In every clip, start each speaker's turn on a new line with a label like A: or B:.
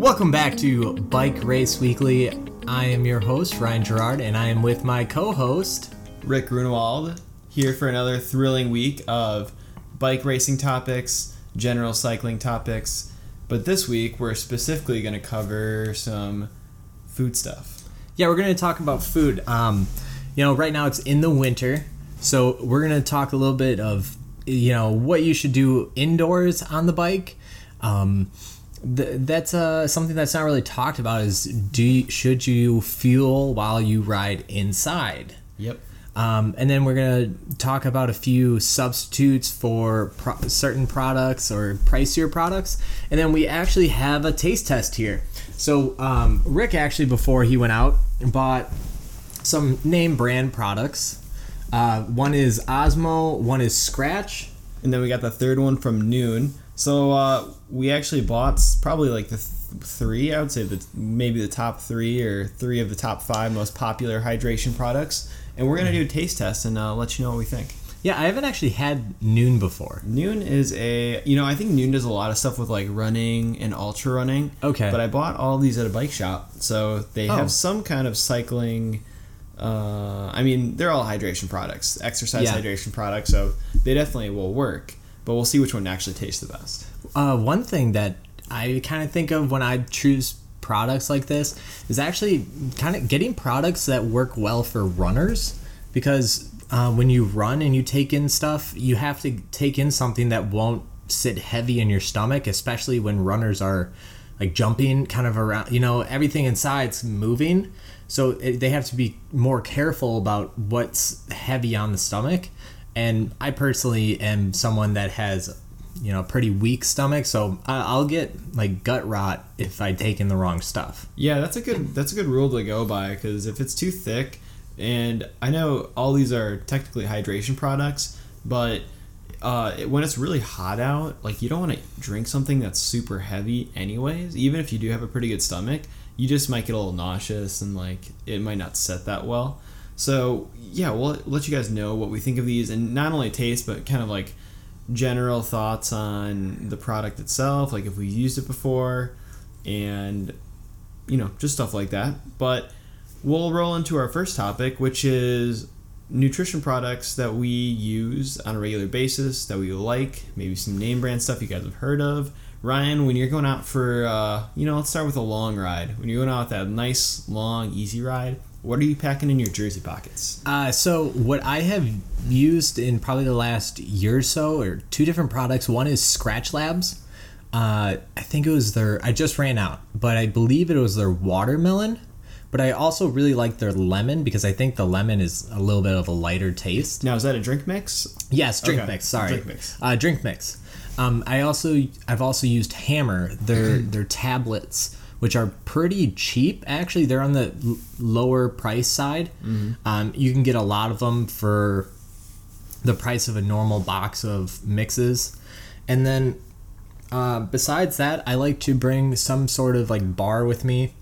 A: Welcome back to Bike Race Weekly. I am your host, Ryan Gerard, and I am with my co host,
B: Rick Grunewald, here for another thrilling week of bike racing topics, general cycling topics. But this week, we're specifically going to cover some food stuff.
A: Yeah, we're going to talk about food. Um, you know, right now it's in the winter, so we're to talk a little bit of, you know, what you should do indoors on the bike. Um, th- that's uh, something that's not really talked about is do you, should you fuel while you ride inside?
B: Yep.
A: Um, and then we're to talk about a few substitutes for pro- certain products or pricier products. And then we actually have a taste test here. So, um, Rick actually, before he went out, bought some name brand products. Uh, one is Osmo, one is Scratch.
B: And then we got the third one from Nuun. So uh, we actually bought probably like the th- three, I would say the maybe the top three or three of the top five most popular hydration products. And we're gonna do a taste test and uh, let you know what we think.
A: Yeah, I haven't actually had Nuun before.
B: Nuun is a you know I think Nuun does a lot of stuff with like running and ultra running.
A: Okay.
B: But I bought all these at a bike shop, so they
A: Oh.
B: have some kind of cycling. Uh, I mean, they're all hydration products, exercise
A: Yeah.
B: hydration products, so they definitely will work. But we'll see which one actually tastes the best.
A: Uh, one thing that I kind of think of when I choose products like this is actually kind of getting products that work well for runners because uh, when you run and you take in stuff, you have to take in something that won't sit heavy in your stomach, especially when runners are like jumping kind of around, you know, everything inside's moving. So it, they have to be more careful about what's heavy on the stomach. And I personally am someone that has you know, pretty weak stomach, so I- I'll get like gut rot if I take in the wrong stuff.
B: Yeah, that's a good that's a good rule to go by because if it's too thick, and I know all these are technically hydration products, but uh, when it's really hot out, like you don't want to drink something that's super heavy, anyways. Even if you do have a pretty good stomach, you just might get a little nauseous and like it might not set that well. So yeah, we'll let you guys know what we think of these, and not only taste, but kind of like general thoughts on the product itself, like if we used it before, and you know, just stuff like that. But we'll roll into our first topic, which is nutrition products that we use on a regular basis that we like, maybe some name brand stuff you guys have heard of. Ryan, when you're going out for, uh, you know, let's start with a long ride. When you're going out with that nice, long, easy ride, what are you packing in your jersey pockets?
A: Uh, so what I have used in probably the last year or so are two different products. One is Scratch Labs. Uh, I think it was their. I just ran out, but I believe it was their watermelon. But I also really like their lemon because I think the lemon is a little bit of a lighter taste.
B: Now, is that a drink mix?
A: Yes, drink
B: Okay,
A: mix. Sorry,
B: drink mix.
A: Uh, drink mix. Um, I also I've also used Hammer their their tablets, which are pretty cheap. Actually, they're on the l- lower price side. Um, you can get a lot of them for the price of a normal box of mixes, and then uh, besides that, I like to bring some sort of like bar with me.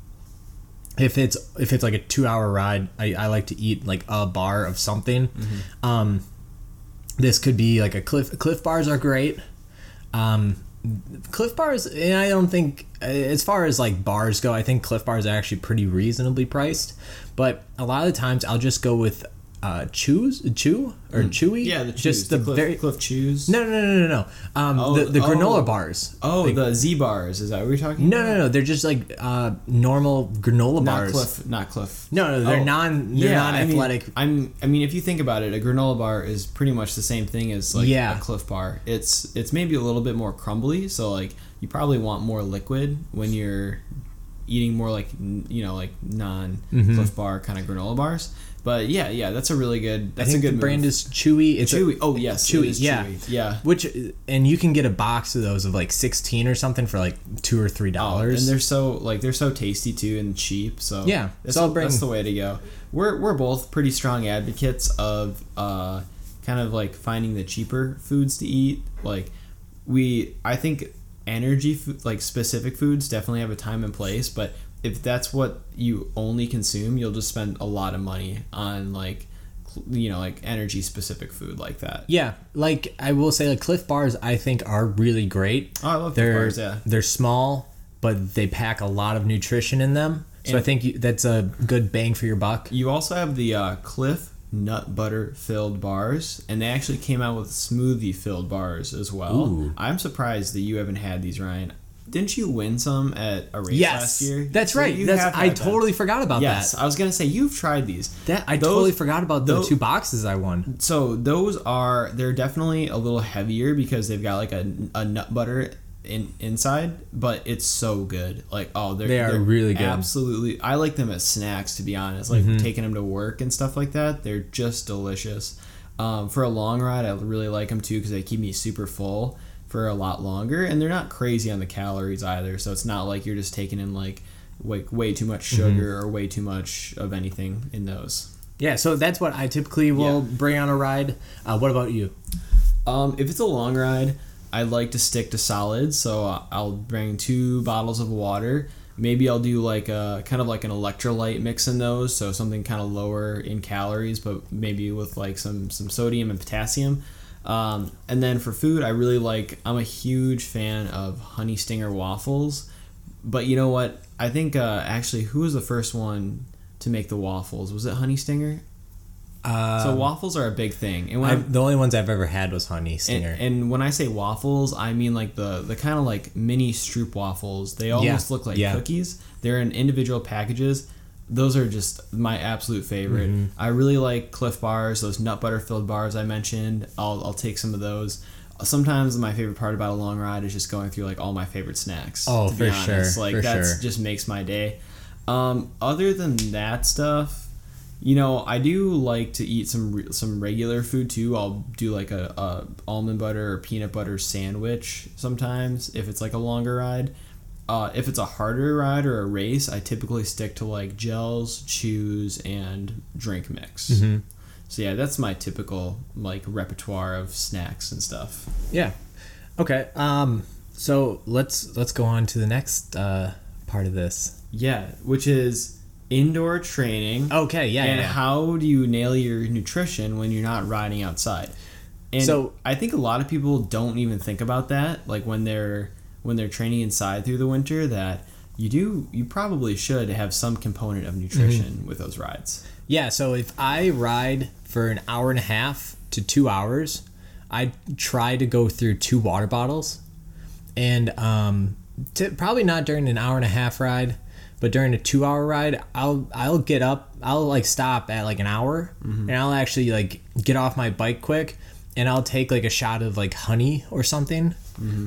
A: If it's if it's like a two hour ride, I, I like to eat like a bar of something. Um, this could be like a clif clif bars are great um clif bars and i don't think as far as like bars go i think clif bars are actually pretty reasonably priced. But a lot of the times i'll just go with uh chews chew or chewy
B: Mm. Yeah, the chews,
A: just
B: the,
A: the,
B: Clif,
A: very
B: Clif Chews.
A: no no no no no um
B: Oh,
A: the, the granola
B: oh.
A: bars
B: Oh,
A: Like-
B: the Z bars. Is that what you're talking?
A: no no no they're just like uh normal granola
B: Not
A: bars
B: Clif. Not Clif.
A: no no they're
B: Oh,
A: non they're
B: yeah,
A: non-athletic
B: I'm. I mean, if you think about it, a granola bar is pretty much the same thing as like
A: Yeah.
B: a Clif bar. It's it's maybe a little bit more crumbly, so like you probably want more liquid when you're eating more like you know like non
A: Mm-hmm.
B: Clif bar kind of granola bars. But yeah, yeah, that's a really good.
A: I
B: That's
A: think
B: a good
A: the brand
B: move.
A: is Chewy. It's a-
B: Chewy. Oh yes,
A: Chewy.
B: is
A: yeah,
B: Chewy. yeah.
A: Which and you can get a box of those of like sixteen or something for like two or three dollars.
B: and they're so like they're so tasty too and cheap. So
A: Yeah,
B: that's,
A: I'll bring-
B: that's the way to go. We're we're both pretty strong advocates of uh, kind of like finding the cheaper foods to eat. Like we, I think energy food, like specific foods, definitely have a time and place. But if that's what you only consume, you'll just spend a lot of money on like you know like energy specific food like that.
A: Yeah, like I will say, like Clif Bars, I think are really great.
B: Oh, I love Clif
A: they're
B: Bars, yeah.
A: they're small, but they pack a lot of nutrition in them. So I think you, that's a good bang for your buck.
B: You also have the uh, Clif nut butter filled bars, and they actually came out with smoothie filled bars as well.
A: Ooh.
B: I'm surprised that you haven't had these, Ryan. Didn't you win some at a race
A: Yes,
B: last year?
A: that's
B: So
A: right. That's I totally forgot about
B: Yes,
A: that.
B: I was gonna say you've tried these.
A: That I
B: Those-
A: totally forgot about the
B: those-
A: two boxes I won.
B: So those are they're definitely a little heavier because they've got like a, a nut butter in inside, but it's so good. Like oh, they're
A: They are
B: they're
A: really good. Mm-hmm.
B: Absolutely, I like them as snacks to be honest. Like taking them to work and stuff like that. They're just delicious. Um, for a long ride, I really like them too because they keep me super full for a lot longer, and they're not crazy on the calories either. So it's not like you're just taking in like like way too much
A: Mm-hmm.
B: sugar or way too much of anything in those.
A: Yeah, so that's what I typically will
B: Yeah.
A: bring on a ride. Uh, what about you?
B: Um, if it's a long ride, I like to stick to solids, so I'll bring two bottles of water. Maybe I'll do like a kind of like an electrolyte mix in those, so something kind of lower in calories, but maybe with like some some sodium and potassium. Um, and then for food, I really like. I'm a huge fan of honey stinger waffles, but you know what? I think uh, actually, who was the first one to make the waffles? Was it Honey Stinger?
A: Uh,
B: So waffles are a big thing, and when I'm,
A: the only ones I've ever had was Honey Stinger.
B: and when I say waffles, I mean like the the kind of like mini Stroop waffles. They almost look like
A: yeah.
B: cookies. They're in individual packages. Those are just my absolute favorite.
A: Mm-hmm.
B: I really like Clif bars, those nut butter filled bars I mentioned. I'll I'll take some of those. Sometimes my favorite part about a long ride is just going through like all my favorite snacks.
A: Oh,
B: to be
A: for sure,
B: honest. Like
A: for
B: that's
A: sure.
B: just makes my day. Um, other than that stuff, you know, I do like to eat some re- some regular food too. I'll do like a, a almond butter or peanut butter sandwich sometimes if it's like a longer ride. Uh, if it's a harder ride or a race, I typically stick to like gels, chews, and drink mix.
A: Mm-hmm.
B: So yeah, that's my typical like repertoire of snacks and stuff.
A: yeah. Okay. Um. So let's let's go on to the next uh, part of this.
B: Yeah, which is indoor training.
A: Okay. Yeah.
B: and
A: yeah.
B: how do you nail your nutrition when you're not riding outside and
A: So-
B: i think a lot of people don't even think about that like when they're when they're training inside through the winter that you do you probably should have some component of nutrition
A: Mm-hmm.
B: with those rides.
A: Yeah, so if I ride for an hour and a half to two hours, I try to go through two water bottles, and um, t- probably not during an hour and a half ride, but during a two-hour ride, I'll I'll get up, I'll like stop at like an hour, and I'll actually like get off my bike quick, and I'll take like a shot of like honey or something,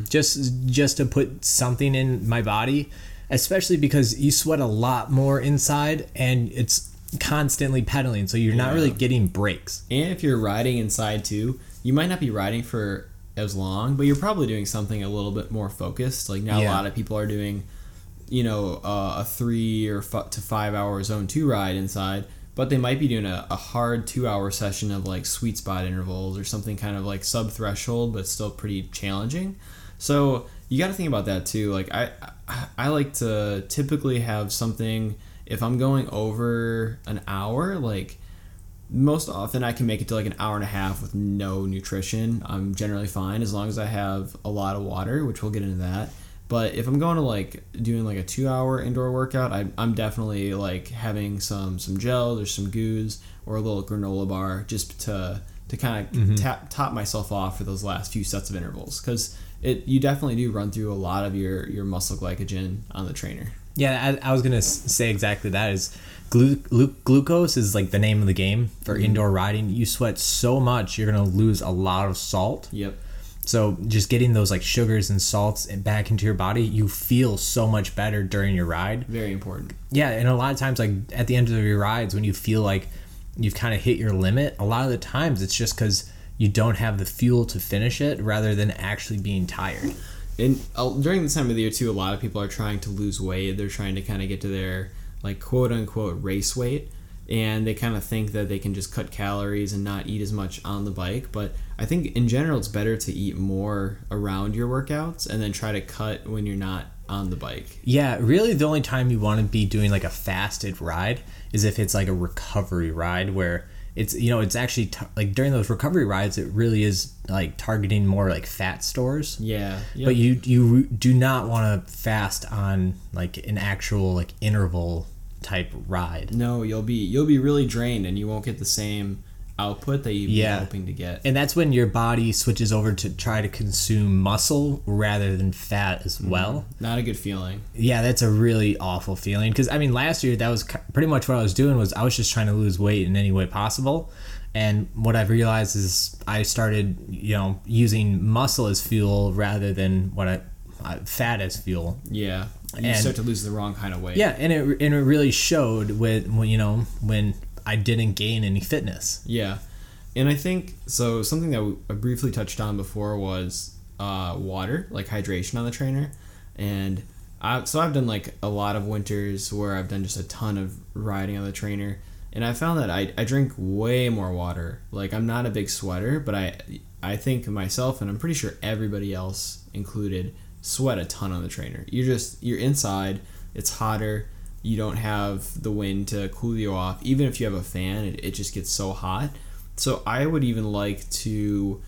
A: just just to put something in my body, especially because you sweat a lot more inside, and it's constantly pedaling, so you're not really getting breaks.
B: and if you're riding inside too you might not be riding for as long but you're probably doing something a little bit more focused. Like now
A: Yeah.
B: a lot of people are doing you know uh, a three or f- to five hour zone two ride inside but they might be doing a, a hard two hour session of like sweet spot intervals or something kind of like sub threshold but still pretty challenging so you got to think about that too like I, I i like to typically have something if i'm going over an hour like most often I can make it to like an hour and a half with no nutrition. I'm generally fine as long as I have a lot of water, which we'll get into that. But if I'm going to like doing like a two hour indoor workout, I, I'm definitely like having some some gels or some goos or a little granola bar just to to kind of mm-hmm. tap top myself off for those last few sets of intervals because it you definitely do run through a lot of your your muscle glycogen on the trainer.
A: Yeah, I, I was gonna say exactly that. Is glu- glu- glucose is like the name of the game for mm-hmm. indoor riding. You sweat so much, you're gonna lose a lot of salt.
B: Yep.
A: So just getting those like sugars and salts back into your body, you feel so much better during your ride.
B: Very important.
A: Yeah, and a lot of times, like at the end of your rides, when you feel like you've kind of hit your limit, a lot of the times it's just because you don't have the fuel to finish it, rather than actually being tired.
B: and uh, during this time of the year too a lot of people are trying to lose weight they're trying to kind of get to their like quote unquote race weight and they kind of think that they can just cut calories and not eat as much on the bike but i think in general it's better to eat more around your workouts and then try to cut when you're not on the bike
A: Yeah, really, the only time you want to be doing like a fasted ride is if it's like a recovery ride where it's you know it's actually like during those recovery rides it really is like targeting more like fat stores
B: Yeah. Yep.
A: but you you do not want to fast on like an actual like interval type ride
B: no, you'll be you'll be really drained and you won't get the same output that you've
A: Yeah.
B: been hoping to get.
A: and that's when your body switches over to try to consume muscle rather than fat as well
B: Not a good feeling.
A: yeah that's a really awful feeling because i mean last year that was pretty much what i was doing was i was just trying to lose weight in any way possible and what i've realized is i started you know using muscle as fuel rather than what i uh, fat as fuel
B: Yeah. And you
A: And-
B: start to lose the wrong kind of weight.
A: yeah and it and it really showed with when you know when i didn't gain any fitness
B: Yeah, and I think so. Something that I briefly touched on before was uh, water, like hydration on the trainer, and I, so I've done like a lot of winters where I've done just a ton of riding on the trainer, and I found that I, I drink way more water. Like I'm not a big sweater, but I I think myself and I'm pretty sure everybody else included sweat a ton on the trainer. You're just you're inside. It's hotter. You don't have the wind to cool you off. Even if you have a fan, it, it just gets so hot. So I would even like to.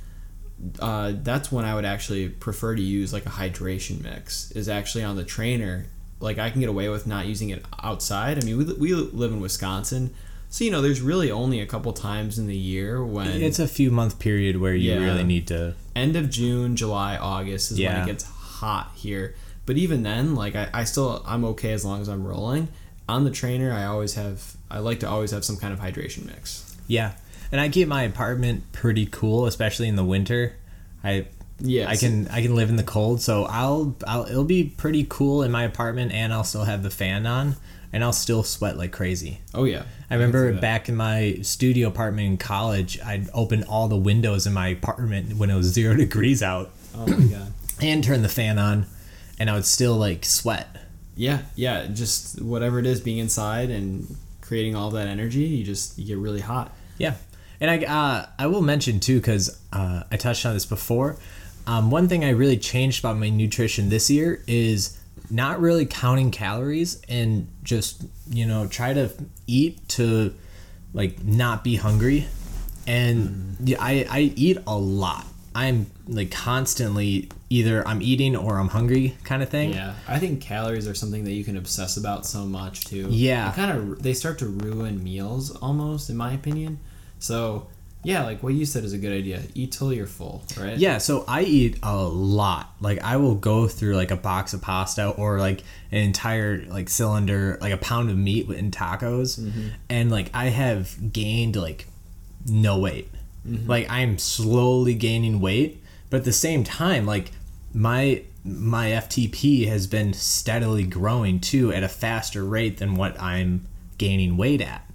B: Uh, that's when I would actually prefer to use like a hydration mix. Is actually on the trainer. Like I can get away with not using it outside. I mean, we, we live in Wisconsin, so you know there's really only a couple times in the year when
A: it's a few month period where you
B: Yeah.
A: really need to
B: end of June, July, August is when it gets hot here. But even then, like I, I still I'm okay as long as I'm rolling. On the trainer, I always have I like to always have some kind of hydration mix.
A: yeah and i keep my apartment pretty cool especially in the winter i
B: Yeah,
A: I can I can live in the cold, so I'll I'll it'll be pretty cool in my apartment, and I'll still have the fan on, and I'll still sweat like crazy.
B: Oh yeah,
A: I remember
B: can
A: back in my studio apartment in college, I'd open all the windows in my apartment when it was zero degrees out,
B: Oh my god.
A: and turn the fan on, and I would still like sweat.
B: Yeah, yeah. Just whatever it is, being inside and creating all that energy, you just you get really hot.
A: Yeah, and I uh, I will mention too because uh, I touched on this before. Um, one thing I really changed about my nutrition this year is not really counting calories and just you know try to eat to like not be hungry, and yeah, I I eat a lot. I'm like constantly either I'm eating or I'm hungry kind of thing.
B: Yeah, I think calories are something that you can obsess about so much too.
A: Yeah.
B: kind of they start to ruin meals almost, in my opinion. So yeah, like what you said is a good idea. Eat till you're full, right?
A: Yeah, so I eat a lot. Like I will go through like a box of pasta or like an entire like cylinder, like a pound of meat in tacos, mm-hmm. and like I have gained like no weight. Like I'm slowly gaining weight, but at the same time, like my my FTP has been steadily growing too at a faster rate than what I'm gaining weight at.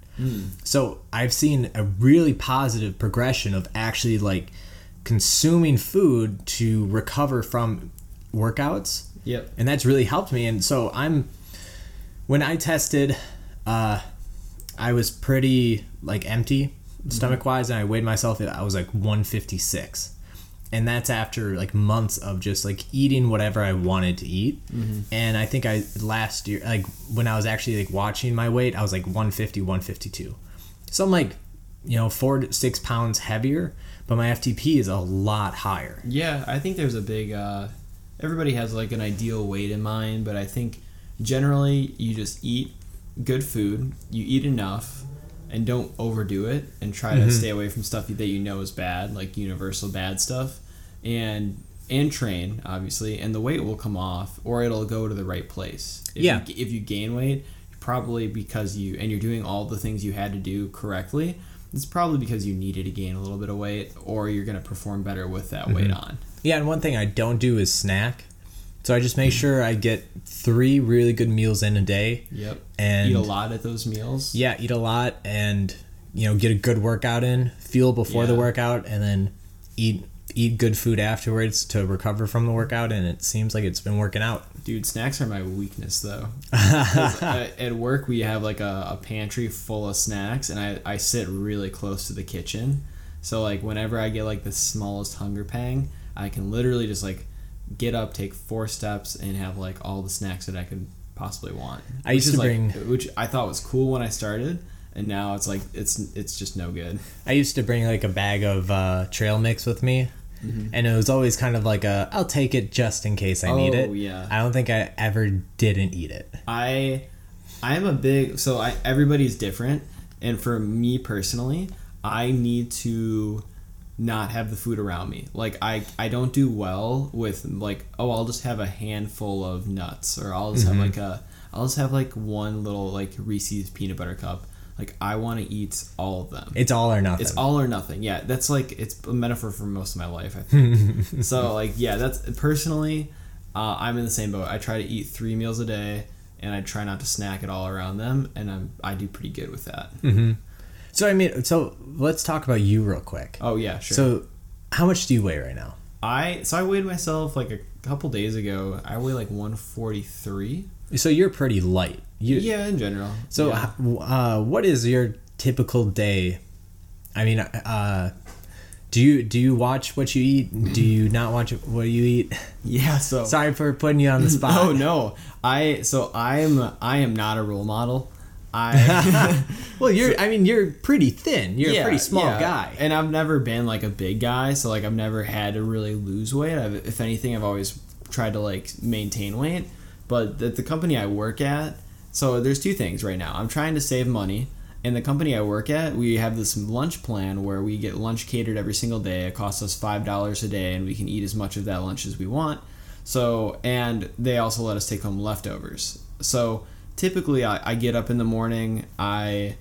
A: So I've seen a really positive progression of actually like consuming food to recover from workouts,
B: Yep.
A: and that's really helped me. And so I'm when I tested, uh, I was pretty like empty stomach wise, and I weighed myself. I was like 156, and that's after like months of just like eating whatever I wanted to eat. And I think I last year, like when I was actually like watching my weight, I was like 150, 152. So I'm like, you know, four to six pounds heavier, but my FTP is a lot higher.
B: Yeah, I think there's a big. Uh, everybody has like an ideal weight in mind, but I think generally you just eat good food, you eat enough, and don't overdo it, and try to mm-hmm. stay away from stuff that you know is bad, like universal bad stuff, and and train obviously, and the weight will come off, or it'll go to the right place. If
A: Yeah.
B: You, if you gain weight, probably because you and you're doing all the things you had to do correctly. It's probably because you needed to gain a little bit of weight, or you're gonna perform better with that mm-hmm. weight on.
A: Yeah, and one thing I don't do is snack. So I just make sure I get three really good meals in a day.
B: Yep.
A: And
B: Eat a lot at those meals.
A: Yeah, eat a lot and you know get a good workout in, fuel before the workout, and then eat eat good food afterwards to recover from the workout. And it seems like it's been working out.
B: Dude, snacks are my weakness though. at work, we have like a, a pantry full of snacks, and I, I sit really close to the kitchen. So, like, whenever I get like the smallest hunger pang, I can literally just like get up, take four steps, and have like all the snacks that I could possibly want.
A: I used to
B: like-
A: bring-
B: which I thought was cool when I started. and now it's like it's it's just no good.
A: I used to bring like a bag of uh, trail mix with me,
B: Mm-hmm.
A: and it was always kind of like a I'll take it just in case I need
B: Oh,
A: it.
B: yeah.
A: I don't think I ever didn't eat it.
B: I I am a big so I everybody's different and for me personally, I need to not have the food around me. Like I I don't do well with like oh I'll just have a handful of nuts or I'll just have like a I'll just have like one little like Reese's peanut butter cup. Like I want to eat all of them.
A: It's all or nothing.
B: It's all or nothing. Yeah, that's like it's a metaphor for most of my life. I think. so like yeah, that's personally, uh, I'm in the same boat. I try to eat three meals a day, and I try not to snack at all around them, and I'm I do pretty good with that.
A: So I mean, so let's talk about you real quick.
B: Oh yeah, sure.
A: So, how much do you weigh right now?
B: I so I weighed myself like a couple days ago. I weigh like 143.
A: So you're pretty light. You,
B: Yeah, in general.
A: So,
B: yeah.
A: uh, what is your typical day? I mean, uh, do you do you watch what you eat? Do you not watch what you eat?
B: yeah. So
A: Sorry for putting you on the spot.
B: Oh no, I so I'm I am not a role model. I
A: well, you're. I mean, you're pretty thin. You're a pretty small
B: yeah.
A: guy.
B: and I've never been like a big guy, so like I've never had to really lose weight. I've, if anything, I've always tried to like maintain weight. But the, the company I work at, so there's two things right now. I'm trying to save money. And the company I work at, we have this lunch plan where we get lunch catered every single day. It costs us five dollars a day, and we can eat as much of that lunch as we want. So, and they also let us take home leftovers. So, typically, I, I get up in the morning. I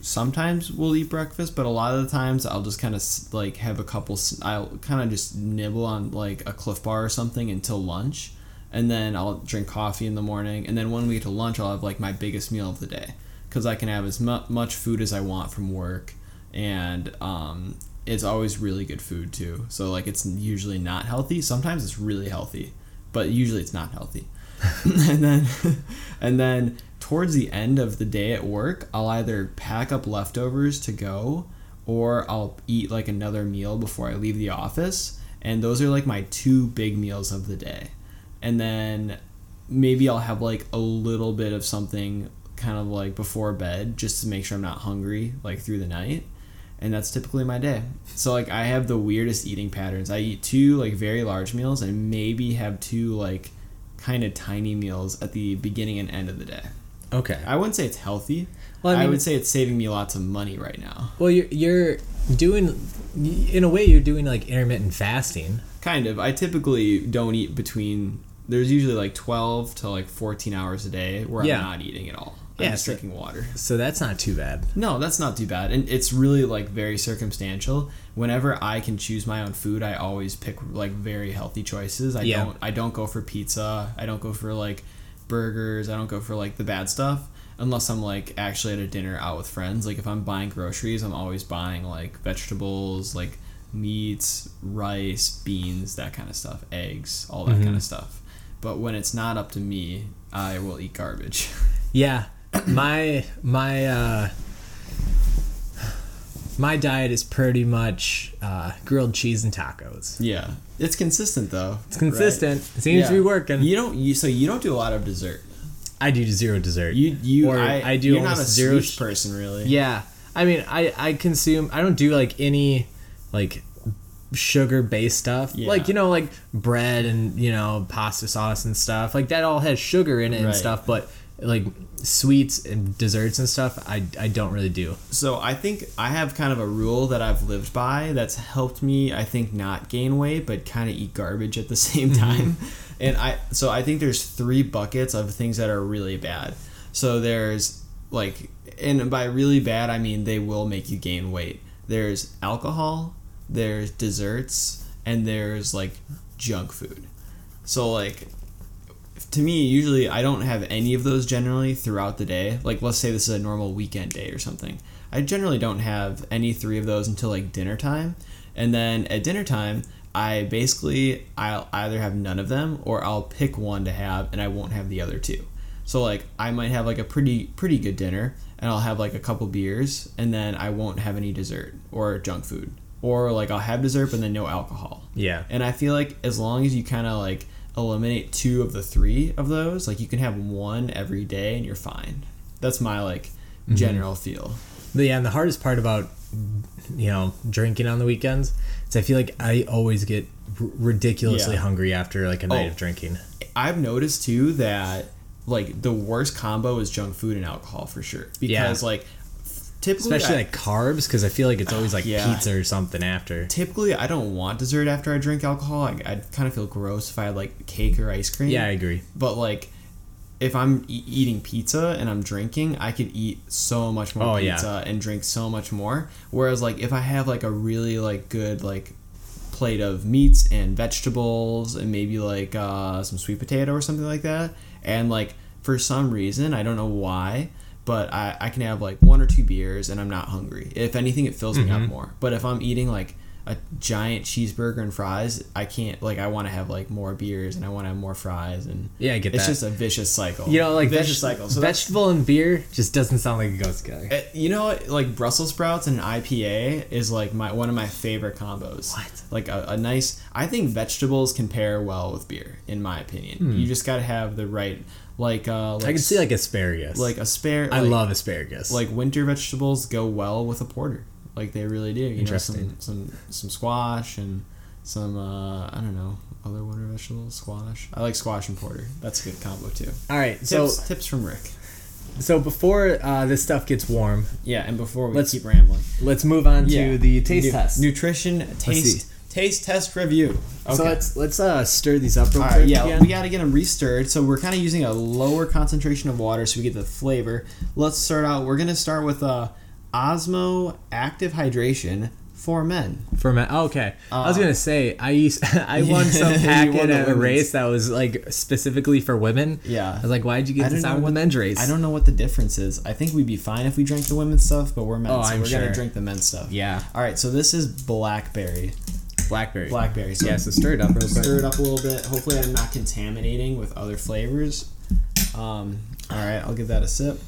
B: sometimes will eat breakfast, but a lot of the times I'll just kind of like have a couple. I'll kind of just nibble on like a Clif Bar or something until lunch, and then I'll drink coffee in the morning. And then when we get to lunch, I'll have like my biggest meal of the day because I can have as mu- much food as I want from work, and um, it's always really good food too. So like it's usually not healthy. Sometimes it's really healthy, but usually it's not healthy. and then and then towards the end of the day at work, I'll either pack up leftovers to go or I'll eat like another meal before I leave the office. And those are like my two big meals of the day. And then maybe I'll have like a little bit of something kind of like before bed just to make sure I'm not hungry like through the night. And that's typically my day. So like I have the weirdest eating patterns. I eat two like very large meals and maybe have two like kind of tiny meals at the beginning and end of the day.
A: Okay.
B: I wouldn't say it's healthy.
A: Well, I mean, I,
B: would say it's saving me lots of money right now.
A: Well, you're you're doing in a way you're doing like intermittent fasting.
B: Kind of. I typically don't eat between. There's usually like 12 to like 14 hours a day where
A: Yeah.
B: I'm not eating at all. I'm
A: Yeah,
B: just
A: so-
B: drinking water.
A: So that's not too bad.
B: No, that's not too bad. And it's really like very circumstantial. Whenever I can choose my own food, I always pick like very healthy choices. I
A: Yeah.
B: don't I don't go for pizza. I don't go for like burgers. I don't go for like the bad stuff unless I'm like actually at a dinner out with friends. Like if I'm buying groceries, I'm always buying like vegetables, like meats, rice, beans, that kind of stuff, eggs, all that kind of stuff. But when it's not up to me, I will eat garbage.
A: Yeah, my my uh, my diet is pretty much uh, grilled cheese and tacos.
B: yeah. It's consistent though.
A: It's consistent. It seems to be working.
B: You don't. You so you don't do a lot of dessert.
A: I do zero dessert.
B: You you.
A: Or
B: I,
A: I do
B: You're not a
A: almost zero sh-
B: person, really.
A: yeah, I mean, I I consume. I don't do like any like sugar based stuff.
B: Yeah.
A: Like you know, like bread and you know pasta sauce and stuff. Like that all has sugar in it and stuff. But like sweets and desserts and stuff, I I don't really do.
B: So I think I have kind of a rule that I've lived by that's helped me. I think not gain weight, but kind of eat garbage at the same mm-hmm. time. and I so I think there's three buckets of things that are really bad. So there's like, and by really bad I mean they will make you gain weight. There's alcohol, there's desserts, and there's like junk food. So like to me, usually I don't have any of those generally throughout the day. Like, let's say this is a normal weekend day or something. I generally don't have any three of those until like dinner time. And then at dinner time, I basically I'll either have none of them or I'll pick one to have and I won't have the other two. So like I might have like a pretty pretty good dinner and I'll have like a couple beers and then I won't have any dessert or junk food. Or like I'll have dessert but then no alcohol.
A: Yeah.
B: And I feel like as long as you kind of like eliminate two of the three of those, like you can have one every day and you're fine. That's my like mm-hmm. general feel.
A: But yeah, and the hardest part about you know drinking on the weekends is I feel like I always get r- ridiculously
B: Yeah.
A: hungry after like a night
B: Oh.
A: of drinking.
B: I've noticed too that like the worst combo is junk food and alcohol for sure. Because
A: Yeah.
B: like typically
A: Especially
B: I,
A: like carbs, because I feel like it's always like
B: Yeah.
A: pizza or something after.
B: typically I don't want dessert after I drink alcohol. I, I'd kind of feel gross if I had like cake or ice cream.
A: Yeah, I agree.
B: But like, if I'm e- eating pizza and I'm drinking, I could eat so much more
A: Oh, yeah.
B: pizza and drink so much more. Whereas like if I have like a really like good like plate of meats and vegetables and maybe like uh, some sweet potato or something like that, and like for some reason I don't know why. But I, I can have like one or two beers and I'm not hungry. If anything, it fills me
A: Mm-hmm.
B: up more. But if I'm eating like a giant cheeseburger and fries, I can't like I want to have like more beers and I want to have more fries and
A: Yeah, I get
B: it's
A: that.
B: just a vicious cycle.
A: you know, like
B: vicious
A: veg-
B: cycle. So
A: vegetable and beer just doesn't sound like it goes together.
B: uh, you know, like Brussels sprouts and an IPA is like my one of my favorite combos.
A: What?
B: Like a, a nice. I think vegetables can pair well with beer, in my opinion. You just gotta have the right, like. Uh, like.
A: I can see like asparagus.
B: like a spare.
A: I
B: like,
A: love asparagus.
B: like winter vegetables go well with a porter. Like they really do. You know,
A: Interesting.
B: some some some squash and some uh, I don't know other winter vegetables. Squash. I like squash and porter. That's a good combo too.
A: All right,
B: Tips,
A: so
B: tips from Rick.
A: so before uh, this stuff gets warm,
B: Yeah, and before we
A: Let's-
B: keep rambling,
A: let's move on
B: Yeah.
A: to the taste
B: Nu-
A: test.
B: nutrition taste taste test review. Okay.
A: So let's let's uh, stir these up real
B: All
A: quick.
B: right, yeah,
A: again.
B: we got to get them restirred. So we're kind of using a lower concentration of water so we get the flavor. Let's start out. We're gonna start with uh, Osmo Active Hydration for men.
A: For men, oh, okay. I was
B: Uh,
A: gonna say I used I won some
B: You
A: packet
B: won
A: at a race that was like specifically for women.
B: Yeah.
A: I was like, why'd you get
B: I
A: this out
B: know
A: of the men's race?
B: I don't know what the difference is. I think we'd be fine if we drank the women's stuff, but we're men,
A: Oh,
B: so
A: I'm
B: we're
A: sure.
B: gonna drink the men's stuff.
A: Yeah,
B: All right, so this is blackberry.
A: Blackberry.
B: Blackberry. So
A: Yeah, so stir it up real quick.
B: stir it up a little bit. Hopefully, I'm not contaminating with other flavors. Um, all right, I'll give that a sip.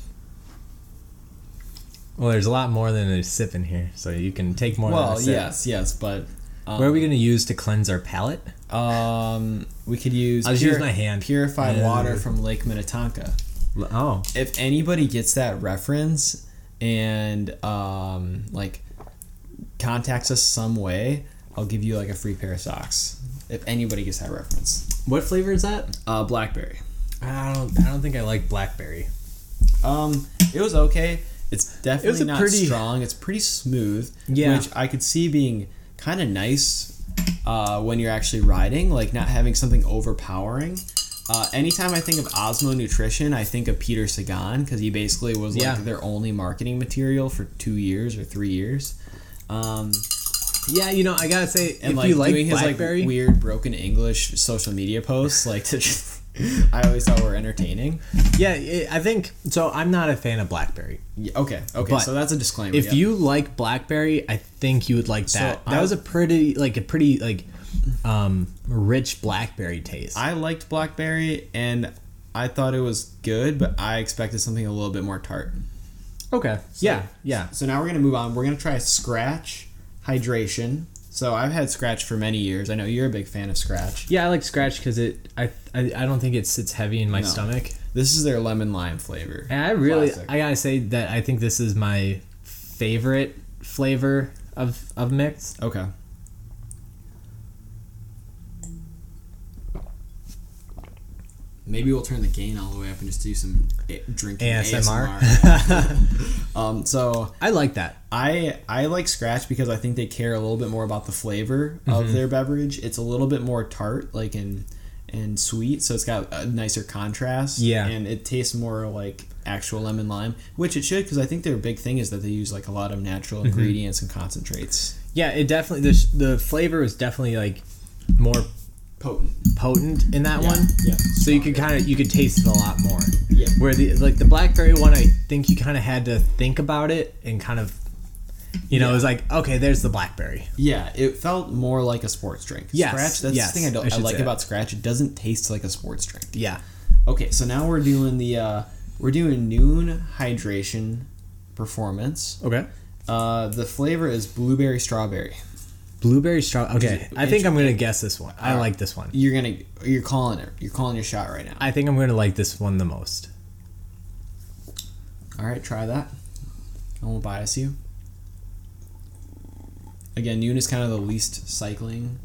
A: Well, there's a lot more than a sip in here, so you can take more.
B: well,
A: than a sip.
B: yes, yes, but um,
A: What are we gonna use to cleanse our palate?
B: Um, we could use.
A: I'll just use my hand.
B: Purified
A: Uh,
B: water from Lake Minnetonka.
A: Oh,
B: If anybody gets that reference and um, like contacts us some way, I'll give you like a free pair of socks. If anybody gets that reference,
A: what flavor is that?
B: uh, blackberry.
A: I don't. I don't think I like blackberry.
B: Um, it was okay. It's definitely
A: a
B: not
A: pretty-
B: strong. It's pretty smooth.
A: Yeah.
B: Which I could see being kind of nice uh, when you're actually riding, like not having something overpowering. Uh, anytime I think of Osmo Nutrition, I think of Peter Sagan because he basically was like
A: Yeah.
B: their only marketing material for two years or three years. Um,
A: Yeah, you know, I gotta say,
B: and
A: if
B: like
A: you like
B: doing his
A: blackberry,
B: like weird broken English social media posts, like to I always thought were entertaining.
A: yeah, it, I think so. I'm not a fan of blackberry.
B: Yeah, okay, okay,
A: But
B: so that's a disclaimer.
A: If
B: yeah.
A: you like blackberry, I think you would like
B: So
A: that. that
B: I-
A: was a pretty, like a pretty, like, um, rich blackberry taste.
B: I liked blackberry and I thought it was good, but I expected something a little bit more tart.
A: okay. yeah, yeah.
B: So now we're gonna move on. We're gonna try a Scratch Hydration. So I've had Scratch for many years. I know you're a big fan of Scratch.
A: Yeah, I like scratch because it. I, I I don't think it sits heavy in my
B: No.
A: stomach.
B: This is their lemon lime flavor.
A: And I really,
B: Classic.
A: I gotta say that I think this is my favorite flavor of of mix.
B: Okay. Maybe we'll turn the gain all the way up and just do some drinking
A: ASMR.
B: ASMR. um, so
A: I like that.
B: I I like Scratch because I think they care a little bit more about the flavor
A: Mm-hmm.
B: of their beverage. It's a little bit more tart, like and and sweet, so it's got a nicer contrast.
A: Yeah.
B: and it tastes more like actual lemon lime, which it should because I think their big thing is that they use like a lot of natural
A: Mm-hmm.
B: ingredients and concentrates.
A: Yeah, it definitely the the flavor is definitely like more
B: Potent.
A: potent in that
B: Yeah,
A: one.
B: yeah.
A: So you could kind of you could taste it a lot more.
B: Yeah.
A: Where the like the blackberry one, I think you kind of had to think about it and kind of, you know, it was like okay, there's the blackberry.
B: Yeah, it felt more like a sports drink.
A: Yes,
B: Scratch. That's
A: yes,
B: the thing I, don't,
A: I
B: I, like
A: say that.
B: about Scratch. It doesn't taste like a sports drink.
A: Yeah.
B: Okay, so now we're doing the uh, we're doing nuun hydration performance.
A: Okay.
B: Uh, the flavor is blueberry strawberry.
A: Blueberry straw. Okay, I think I'm gonna guess this one. I like this one.
B: You're gonna you're calling it. You're calling your shot right now.
A: I think I'm gonna like this one the most.
B: All right, try that. I won't bias you. Again, nuun is kind of the least cycling.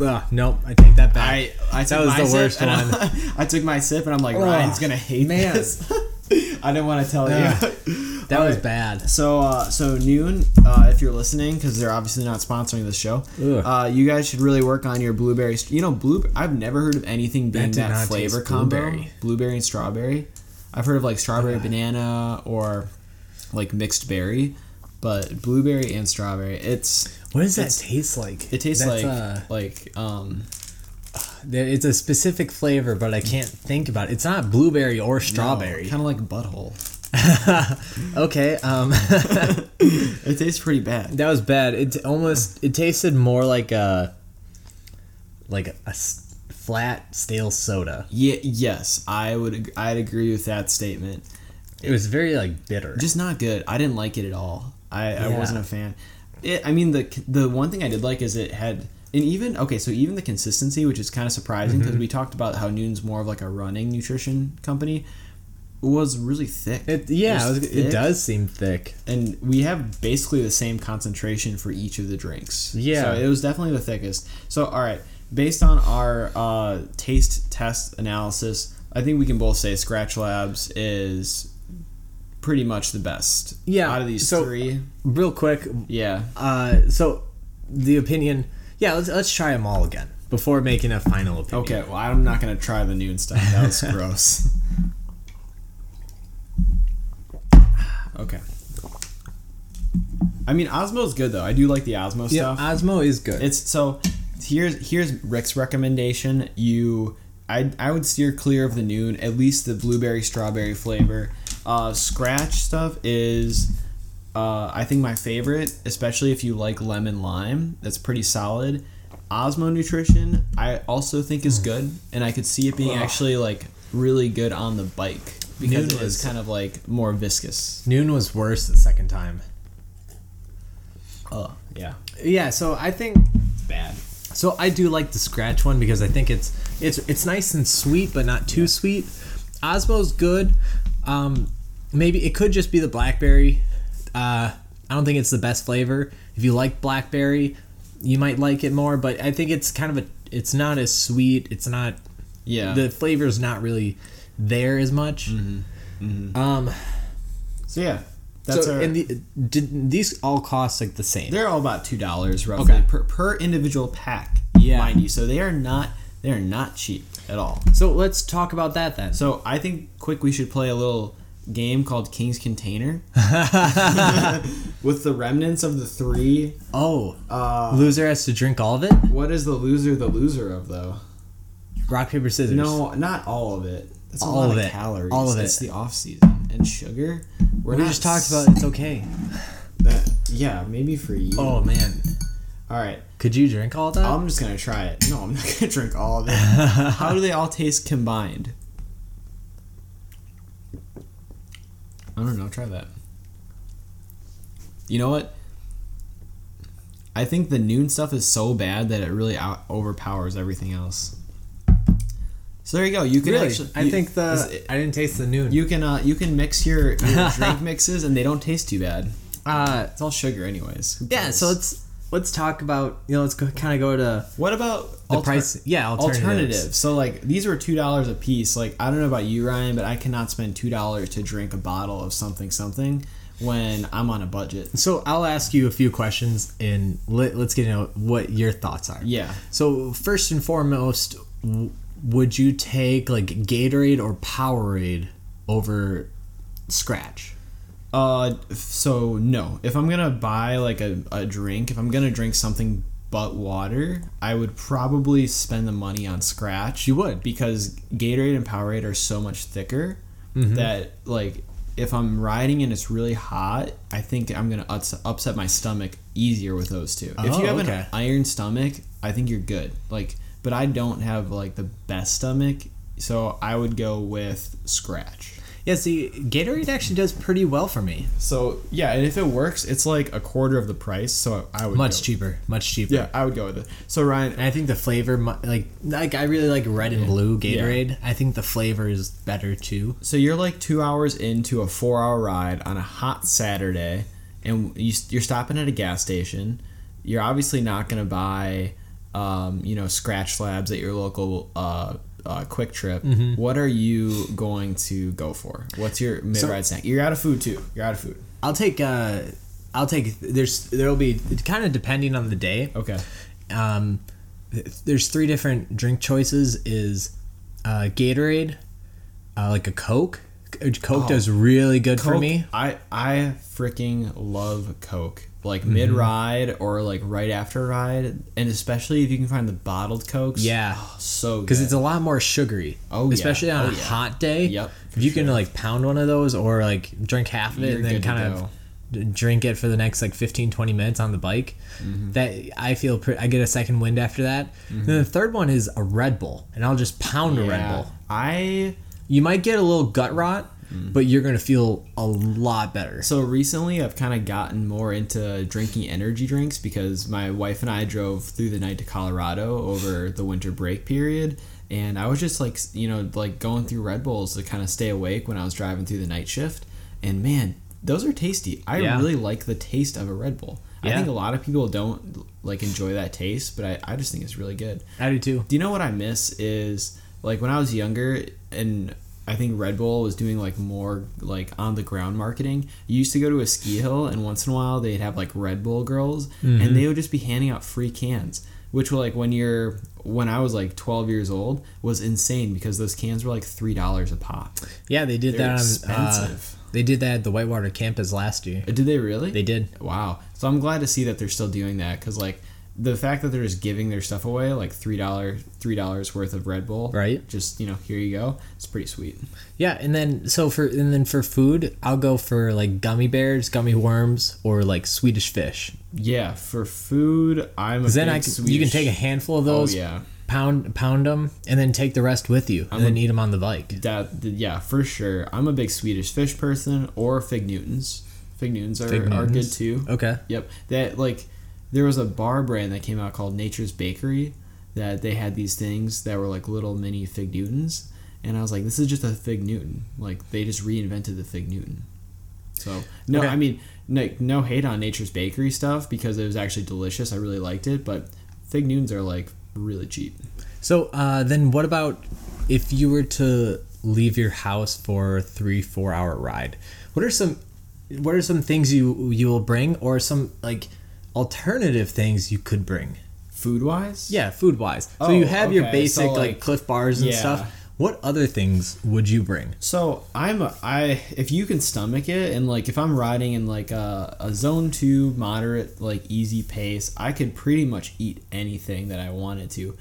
A: Ugh, nope, I take that back.
B: I, I
A: That was the worst one.
B: I, I took my sip and I'm like,
A: Ugh,
B: Ryan's ah, gonna hate
A: man.
B: this. I didn't want to tell you.
A: that
B: All
A: was
B: right.
A: bad.
B: So, uh, so nuun, uh, if you're listening, because they're obviously not sponsoring this show, uh, you guys should really work on your blueberry. You know, blue. I've never heard of anything being
A: did
B: that, flavor
A: taste
B: combo.
A: blueberry.
B: Blueberry and strawberry. I've heard of like strawberry
A: Ugh.
B: banana or like mixed berry, but blueberry and strawberry. It's
A: What does that taste like?
B: it tastes
A: That's,
B: like
A: uh,
B: like um
A: there- it's a specific flavor, but I can't think about it. It's not blueberry or strawberry.
B: kind of like butthole.
A: okay, um,
B: It tastes pretty bad.
A: that was bad. It almost it tasted more like a like a flat stale soda.
B: Yeah, yes, I would. I'd agree with that statement.
A: It was very like bitter.
B: just not good. I didn't like it at all. I, I wasn't a fan. It, I mean, the the one thing I did like is it had and even okay, so even the consistency, which is kind of surprising
A: Mm-hmm.
B: because we talked about how Nuun's more of like a running nutrition company, was really thick.
A: it yeah, it,
B: was
A: was, it does seem thick.
B: and we have basically the same concentration for each of the drinks.
A: Yeah.
B: so it was definitely the thickest. So all right, based on our uh, taste test analysis, I think we can both say Scratch Labs is pretty much the best.
A: Yeah,
B: out of these
A: so-
B: three.
A: Real quick,
B: Yeah.
A: uh, so the opinion. Yeah, let's let's try them all again before making a final opinion.
B: Okay. Well, I'm not gonna try the nuun stuff. That was gross. Okay. I mean, Osmo's good though. I do like the Osmo
A: Yeah,
B: stuff.
A: Osmo is good.
B: It's so here's here's Rick's recommendation. You I I would steer clear of the nuun, at least the blueberry strawberry flavor. Uh, scratch stuff is uh, I think my favorite, especially if you like lemon lime. That's pretty solid. Osmo Nutrition I also think is good, and I could see it being
A: Ugh.
B: actually like really good on the bike because
A: Nuun
B: it is
A: was-
B: kind of like more viscous.
A: Nuun was worse the second time.
B: Oh yeah,
A: Yeah, so I think
B: it's bad.
A: so. I do like the scratch one because I think it's it's it's nice and sweet, but not too sweet. Osmo's good. Um, maybe it could just be the blackberry. Uh, I don't think it's the best flavor. If you like blackberry, you might like it more. But I think it's kind of a. It's not as sweet. It's not.
B: Yeah.
A: The flavor's not really there as much. Um.
B: so yeah, that's
A: so
B: our,
A: and the, did these all cost like the same?
B: They're all about two dollars roughly
A: Okay.
B: per, per individual pack.
A: Yeah.
B: mind you. So they are not they are not cheap at all.
A: So let's talk about that then.
B: So I think quick we should play a little game called King's Container with the remnants of the three.
A: Oh,
B: Uh,
A: loser has to drink all of it.
B: what is the loser the loser of though?
A: Rock paper scissors.
B: No, not all of it. That's
A: All of
B: of
A: it.
B: calories.
A: All of it.
B: It's the off season and sugar. We're
A: we
B: not
A: just talked about it's okay.
B: that. Yeah, maybe for you.
A: Oh man,
B: all right.
A: could you drink all that?
B: I'm just gonna try it. No, I'm not gonna drink all of it. How do they all taste combined? I don't know. Try that. You know what? I think the nuun stuff is so bad that it really out- overpowers everything else. So there you go. You can
A: really?
B: actually.
A: I think the I didn't taste the nuun.
B: you can uh, you can mix your, your drink mixes and they don't taste too bad.
A: uh,
B: It's all sugar, anyways.
A: Yeah. So let's let's talk about you know let's go, kind of go to
B: what about
A: the
B: alter-
A: price. Yeah, alternatives.
B: alternative. So like these were two dollars a piece. Like I don't know about you, Ryan, but I cannot spend two dollars to drink a bottle of something something when I'm on a budget.
A: So I'll ask you a few questions and let, let's get into what your thoughts are.
B: Yeah.
A: So first and foremost, w- would you take like Gatorade or Powerade over Scratch?
B: Uh, so no. If I'm gonna buy like a, a drink, if I'm gonna drink something but water, I would probably spend the money on Scratch.
A: You would.
B: because Gatorade and Powerade are so much thicker
A: Mm-hmm.
B: that like if I'm riding and it's really hot, I think I'm gonna ups- upset my stomach easier with those two. if
A: Oh,
B: you have
A: okay.
B: an iron stomach, I think you're good. Like, but I don't have like the best stomach, so I would go with Scratch.
A: Yeah, see, Gatorade actually does pretty well for me.
B: So yeah, and if it works, it's like a quarter of the price. So I would
A: Much
B: go.
A: cheaper, much cheaper.
B: Yeah, I would go with it. So Ryan,
A: And I think the flavor, like, like I really like red and blue Gatorade. I think the flavor is better too.
B: so you're like two hours into a four-hour ride on a hot Saturday, and you, you're stopping at a gas station. You're obviously not gonna buy, um, you know, Scratch Labs at your local uh, uh, QuikTrip.
A: Mm-hmm.
B: What are you going to go for? What's your mid-ride snack? You're out of food too. You're out of food.
A: I'll take. uh I'll take. There's there'll be kind of depending on the day.
B: Okay.
A: Um, there's three different drink choices. Is uh, Gatorade, uh, like a Coke. Coke
B: Oh.
A: does really good for me.
B: I I freaking love Coke. Like
A: Mm-hmm.
B: mid ride or like right after ride, and especially if you can find the bottled Cokes.
A: Yeah.
B: oh, so
A: because it's a lot more sugary.
B: Oh, yeah.
A: especially on
B: Oh,
A: a
B: yeah.
A: hot day.
B: Yep,
A: If you can like pound one of those or like drink half of it
B: You're
A: and then kind of drink it for the next like 15 20 minutes on the bike
B: Mm-hmm.
A: that i feel pre- i get a second wind after that then the third one is a red bull and i'll just pound a red bull
B: I
A: you might get a little gut rot
B: Mm.
A: but you're gonna feel a lot better
B: so recently I've kind of gotten more into drinking energy drinks because my wife and I drove through the night to Colorado over the winter break period. And I was just like, you know, like going through Red Bulls to kind of stay awake when I was driving through the night shift. And man, those are tasty. I
A: Yeah.
B: really like the taste of a Red Bull. I think a lot of people don't like enjoy that taste, but I, I just think it's really good.
A: i do too
B: Do you know what I miss is like when I was younger and I think Red Bull was doing like more like on the ground marketing. You used to go to a ski hill and once in a while they'd have like Red Bull girls and they would just be handing out free cans, which were like when you're when I was like 12 years old was insane because those cans were like $3 a pop.
A: yeah they did
B: They're
A: that on
B: expensive.
A: uh, they did that at the whitewater campus last year
B: Did they really?
A: they did
B: Wow. So I'm glad to see that they're still doing that because like the fact that they're just giving their stuff away, like three dollar three dollars worth of Red Bull,
A: Right.
B: Just you know, here you go. It's pretty sweet.
A: Yeah, and then so for and then for food, I'll go for like gummy bears, gummy worms, or like Swedish fish.
B: Yeah, for food, I'm a
A: then
B: big
A: I can, you can take a handful of
B: Oh
A: those,
B: yeah,
A: pound pound them, and then take the rest with you, I'm and then eat them on the bike.
B: that yeah for sure. I'm a big Swedish fish person or fig Newtons. Fig Newtons are,
A: Fig
B: are good too.
A: Okay.
B: Yep. That like there was a bar brand that came out called Nature's Bakery that they had these things that were like little mini Fig Newtons. And I was like, this is just a Fig Newton. Like they just reinvented the Fig Newton. So no,
A: Okay.
B: I mean no, no hate on Nature's Bakery stuff because it was actually delicious. I really liked it, but Fig Newtons are like really cheap.
A: So uh, then, what about if you were to leave your house for a three four hour ride? What are some what are some things you you will bring, or some like alternative things you could bring?
B: Food wise,
A: Yeah, food wise. So
B: Oh,
A: you have your basic
B: so,
A: like,
B: like-
A: Clif Bars and
B: yeah.
A: stuff. What other things would you bring?
B: So I'm a, I if you can stomach it and like if I'm riding in like a, a zone two moderate like easy pace, I could pretty much eat anything that I wanted to.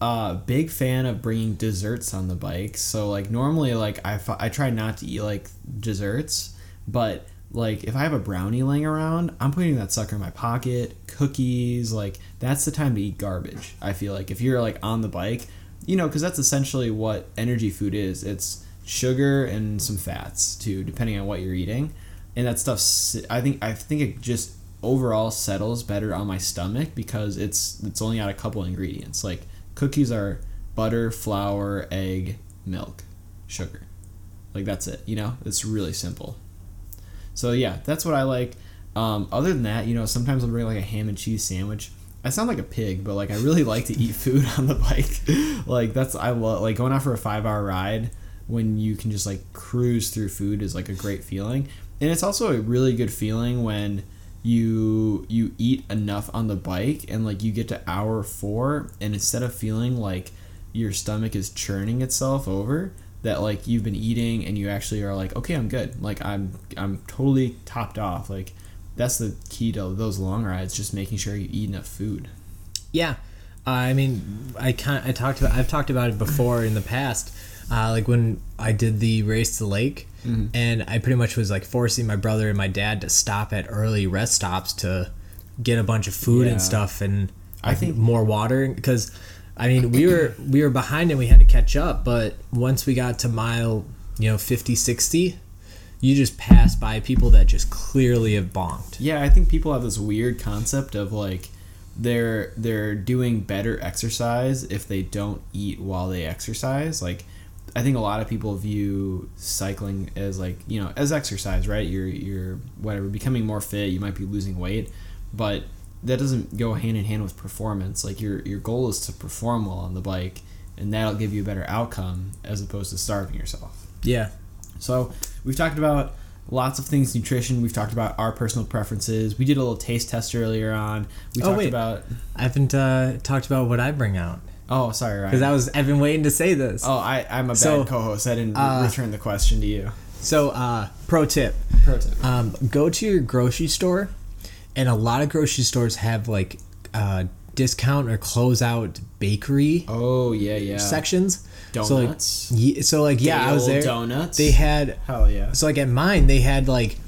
B: Uh, big fan of bringing desserts on the bike. So like normally like I I try not to eat like desserts, but like if I have a brownie laying around, I'm putting that sucker in my pocket. Cookies, like that's the time to eat garbage. I feel like if you're like on the bike, you know, because that's essentially what energy food is. It's sugar and some fats too, depending on what you're eating, and that stuff. I think I think it just overall settles better on my stomach because it's it's only got a couple ingredients. Like cookies are butter, flour, egg, milk, sugar. Like that's it. You know, it's really simple. So yeah, that's what I like. Um, other than that, you know, sometimes I'll bring like a ham and cheese sandwich. I sound like a pig, but like I really like to eat food on the bike. like that's I love like going out for a five hour ride when you can just like cruise through food is like a great feeling, and it's also a really good feeling when you you eat enough on the bike and like you get to hour four and instead of feeling like your stomach is churning itself over that like you've been eating and you actually are like okay i'm good like i'm i'm totally topped off like that's the key to those long rides just making sure you eat enough food
A: Yeah, uh, I mean, I kind I talked about I've talked about it before in the past, uh, like when I did the race to the lake,
B: Mm-hmm.
A: and I pretty much was like forcing my brother and my dad to stop at early rest stops to get a bunch of food
B: Yeah.
A: and stuff, and
B: I think-
A: more water because. I mean, we were we were behind and we had to catch up, but once we got to mile, you know 50 60 you just pass by people that just clearly have bonked
B: Yeah, I think people have this weird concept of like they're they're doing better exercise if they don't eat while they exercise. Like I think a lot of people view cycling as like, you know, as exercise, right? You're you're whatever, becoming more fit, you might be losing weight, but that doesn't go hand in hand with performance. Like your your goal is to perform well on the bike and that'll give you a better outcome as opposed to starving yourself.
A: yeah
B: So we've talked about lots of things nutrition. We've talked about our personal preferences. We did a little taste test earlier on. We
A: Oh,
B: talked
A: wait.
B: about.
A: i haven't uh, talked about what i bring out
B: Oh, sorry,
A: because i was i've been waiting to say this
B: oh, I, I'm a bad co-host. I didn't
A: uh,
B: return the question to you.
A: so uh pro tip
B: Pro tip.
A: um, go to your grocery store and a lot of grocery stores have like uh, discount or closeout bakery
B: oh yeah, yeah.
A: sections
B: Donuts.
A: so like, ye- so like yeah i was there
B: Donuts.
A: they had
B: Hell yeah.
A: so like at mine they had like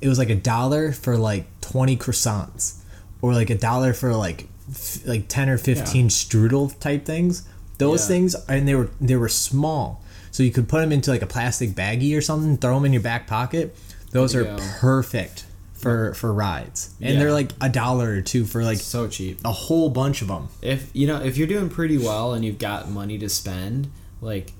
A: it was like a dollar for like 20 croissants or like a dollar for like f- like 10 or 15 strudel type things those
B: Yeah.
A: things and they were they were small so you could put them into like a plastic baggie or something throw them in your back pocket those are perfect for for rides and
B: Yeah.
A: they're like a dollar or two for like
B: So cheap.
A: a whole bunch of them
B: If you know if you're doing pretty well and you've got money to spend, like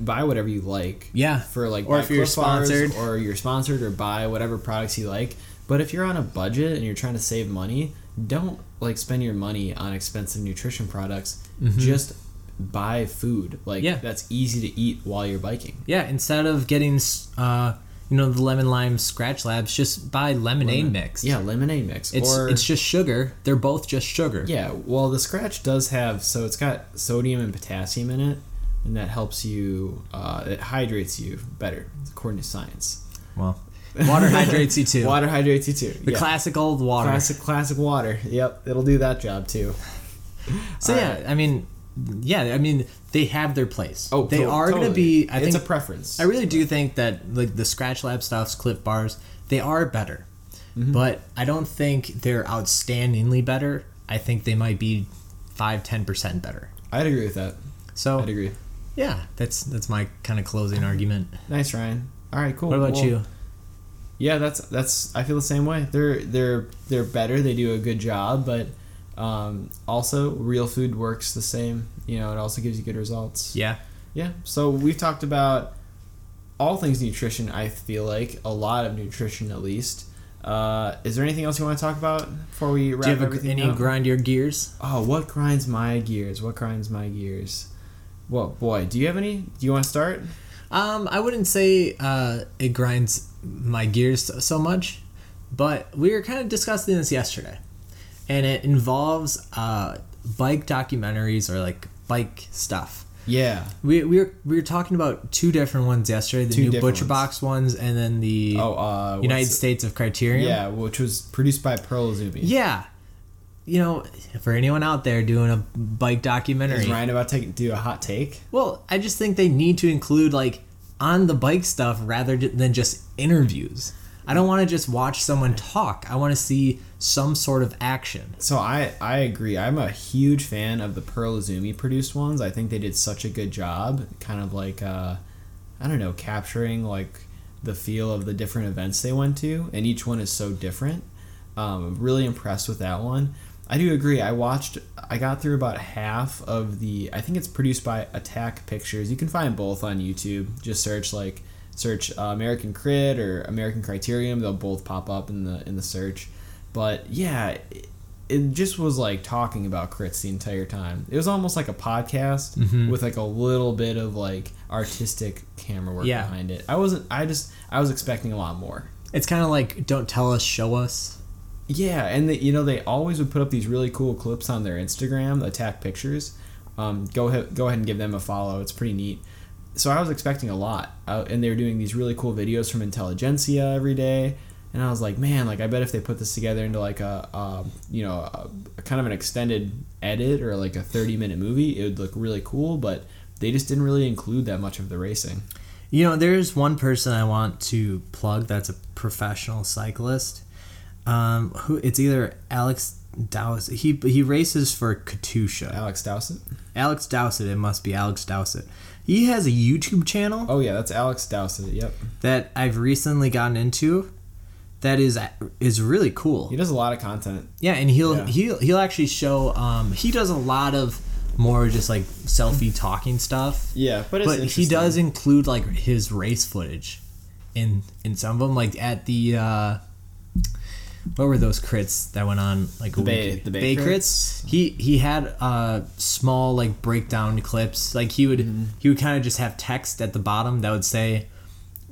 B: buy whatever you like.
A: Yeah.
B: For like
A: Or if you're sponsored.
B: or you're sponsored or buy whatever products you like. But if you're on a budget and you're trying to save money, don't like spend your money on expensive nutrition products. Just buy food. Like
A: Mm-hmm. Yeah.
B: that's easy to eat while you're biking.
A: yeah instead of getting uh you know the lemon lime scratch labs just buy lemonade mix
B: Yeah, lemonade mix.
A: It's
B: or
A: it's just sugar. They're both just sugar.
B: Yeah, well, the scratch does have so it's got sodium and potassium in it, and that helps you. Uh, it hydrates you better, according to science.
A: Well, water hydrates you too.
B: Water hydrates you too.
A: the
B: yeah.
A: classic old water.
B: classic classic water. Yep, it'll do that job too.
A: So
B: All
A: yeah, I mean, yeah, I mean they have their place.
B: Oh,
A: they are going to be. I
B: it's
A: think
B: a preference.
A: I really do think that like the Scratch Lab stuffs, Clif Bars, they are better,
B: Mm-hmm.
A: but I don't think they're outstandingly better. I think they might be five, ten percent better.
B: I'd agree with that.
A: So
B: I'd agree.
A: yeah, that's that's my kind of closing argument.
B: Nice, Ryan. All right, cool.
A: What about
B: Well,
A: you?
B: Yeah, that's that's. I feel the same way. They're they're they're better. They do a good job, but um, also real food works the same. You know, it also gives you good results.
A: Yeah.
B: Yeah. So we've talked about all things nutrition. I feel like a lot of nutrition, at least. Uh, is there anything else you want to talk about before we wrap up?
A: Do you have a,
B: everything
A: any
B: up?
A: grind your gears?
B: oh, what grinds my gears? What grinds my gears? Well, boy, do you have any? Do you want to start?
A: Um, I wouldn't say uh, it grinds my gears so much, but we were kind of discussing this yesterday, and it involves uh, bike documentaries or like bike stuff.
B: Yeah.
A: We, we were we were talking about two different ones yesterday: the
B: Two
A: new Butcher
B: ones.
A: Box ones, and then the
B: Oh, uh,
A: United? States of Criterion.
B: Yeah, which was produced by Pearl Izumi.
A: yeah. You know, for anyone out there doing a bike documentary,
B: Is Ryan about to do a hot take?
A: Well, I just think they need to include like on the bike stuff rather than just interviews. I don't want to just watch someone talk. I want to see some sort of action.
B: So I I agree. I'm a huge fan of the Pearl Izumi produced ones. I think they did such a good job, kind of like uh, I don't know, capturing like the feel of the different events they went to, and each one is so different. Um, I'm really impressed with that one. I do agree. I watched. I got through about half of the. I think it's produced by Attack Pictures. You can find both on YouTube. Just search like search uh, American Crit or American Criterion. They'll both pop up in the in the search. But yeah, it, it just was like talking about crits the entire time. It was almost like a podcast
A: Mm-hmm.
B: with like a little bit of like artistic camera work
A: Yeah.
B: behind it. I wasn't. I just. I was expecting a lot more.
A: It's kind of like don't tell us, show us.
B: Yeah, and they, you know they always would put up these really cool clips on their Instagram, Attack Pictures. Um, go ahead, go ahead and give them a follow. It's pretty neat. So I was expecting a lot, uh, and they were doing these really cool videos from Intelligentsia every day. And I was like, man, like I bet if they put this together into like a, um, you know, a, a kind of an extended edit or like a thirty minute movie, it would look really cool. But they just didn't really include that much of the racing.
A: You know, there's one person I want to plug that's a professional cyclist. Um, who it's either Alex Dowsett. He he races for Katusha.
B: Alex Dowsett.
A: Alex Dowsett. It must be Alex Dowsett. He has a YouTube channel
B: Oh yeah, that's Alex Dowsett. Yep.
A: that I've recently gotten into. That is is really cool.
B: He does a lot of content.
A: Yeah, and he'll
B: Yeah.
A: he'll he'll actually show. Um, he does a lot of more just like selfie talking stuff.
B: Yeah, but it's
A: but he does include like his race footage in in some of them. Like at the uh, what were those crits that went on like a
B: Bay-
A: week?
B: the Bay
A: crits? He he had uh small like breakdown clips. Like he would
B: Mm-hmm.
A: he would kind of just have text at the bottom that would say,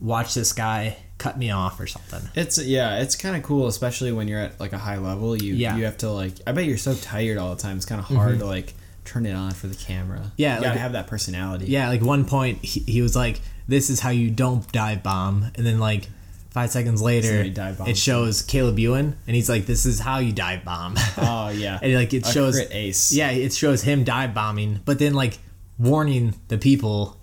A: "Watch this guy cut me off" or something.
B: It's yeah, it's kind of cool, especially when you're at like a high level. You
A: Yeah. Mm-hmm.
B: you have to like. I bet you're so tired all the time. It's kind of hard to like turn it on for the camera.
A: Yeah,
B: you gotta
A: like-
B: have that personality.
A: Yeah, like one point he, he was like, "This is how you don't dive bomb," and then like five seconds later, it shows Caleb Ewan, and he's like, "This is how you dive bomb."
B: Oh yeah.
A: and like it
B: A
A: shows,
B: ace.
A: yeah, it shows him dive bombing, but then like warning the people,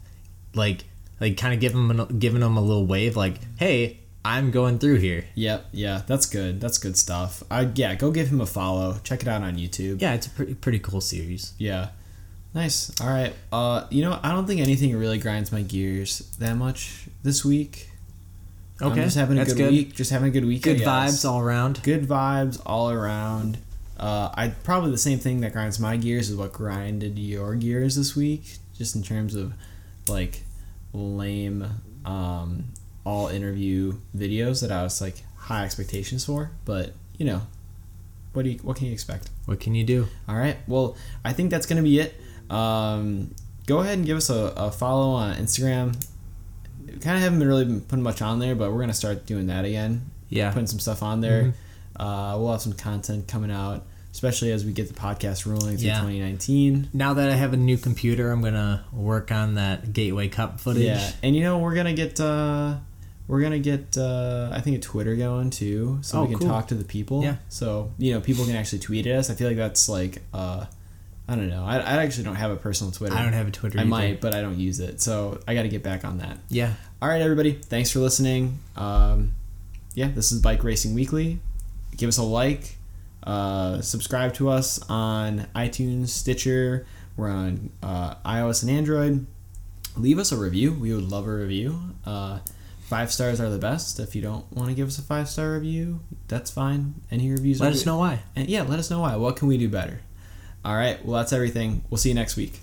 A: like like kind of giving them giving them a little wave, like, "Hey, I'm going through here."
B: Yep. Yeah. That's good. That's good stuff. I yeah. Go give him a follow. Check it out on YouTube.
A: Yeah, it's a pretty pretty cool series.
B: Yeah. Nice. All right. Uh, you know, I don't think anything really grinds my gears that much this week.
A: Okay,
B: I'm just having a
A: that's
B: good, week. Just having a good week.
A: Good vibes all around.
B: good vibes all around. Uh, I probably the same thing that grinds my gears is what grinded your gears this week, just in terms of like lame um, all interview videos that I was like high expectations for. But you know, what do you what can you expect?
A: What can you do?
B: All right, well I think that's gonna be it. Um, go ahead and give us a, a follow on Instagram. Kind of haven't been really been putting much on there, but we're gonna start doing that again
A: Yeah,
B: putting some stuff on there. Uh, we'll have some content coming out, especially as we get the podcast rolling through
A: Yeah.
B: 2019.
A: now that I have a new computer, I'm gonna work on that Gateway Cup footage.
B: Yeah, and you know we're gonna get uh, we're gonna get uh, I think a Twitter going too, so
A: Oh,
B: we can
A: cool.
B: talk to the people.
A: Yeah.
B: So you know people can actually tweet at us. I feel like that's like uh, I don't know. I, I actually don't have a personal Twitter.
A: I don't have a Twitter.
B: I
A: either.
B: might, but I don't use it. So I got to get back on that.
A: Yeah.
B: All right, everybody. Thanks for listening. Um, yeah, this is Bike Racing Weekly. Give us a like. Uh, subscribe to us on iTunes, Stitcher. We're on uh, iOS and Android. Leave us a review. We would love a review. Uh, five stars are the best. If you don't want to give us a five star review, that's fine. Any reviews?
A: Let us
B: good.
A: know why.
B: And yeah, let us know why. What can we do better? All right. Well, that's everything. We'll see you next week.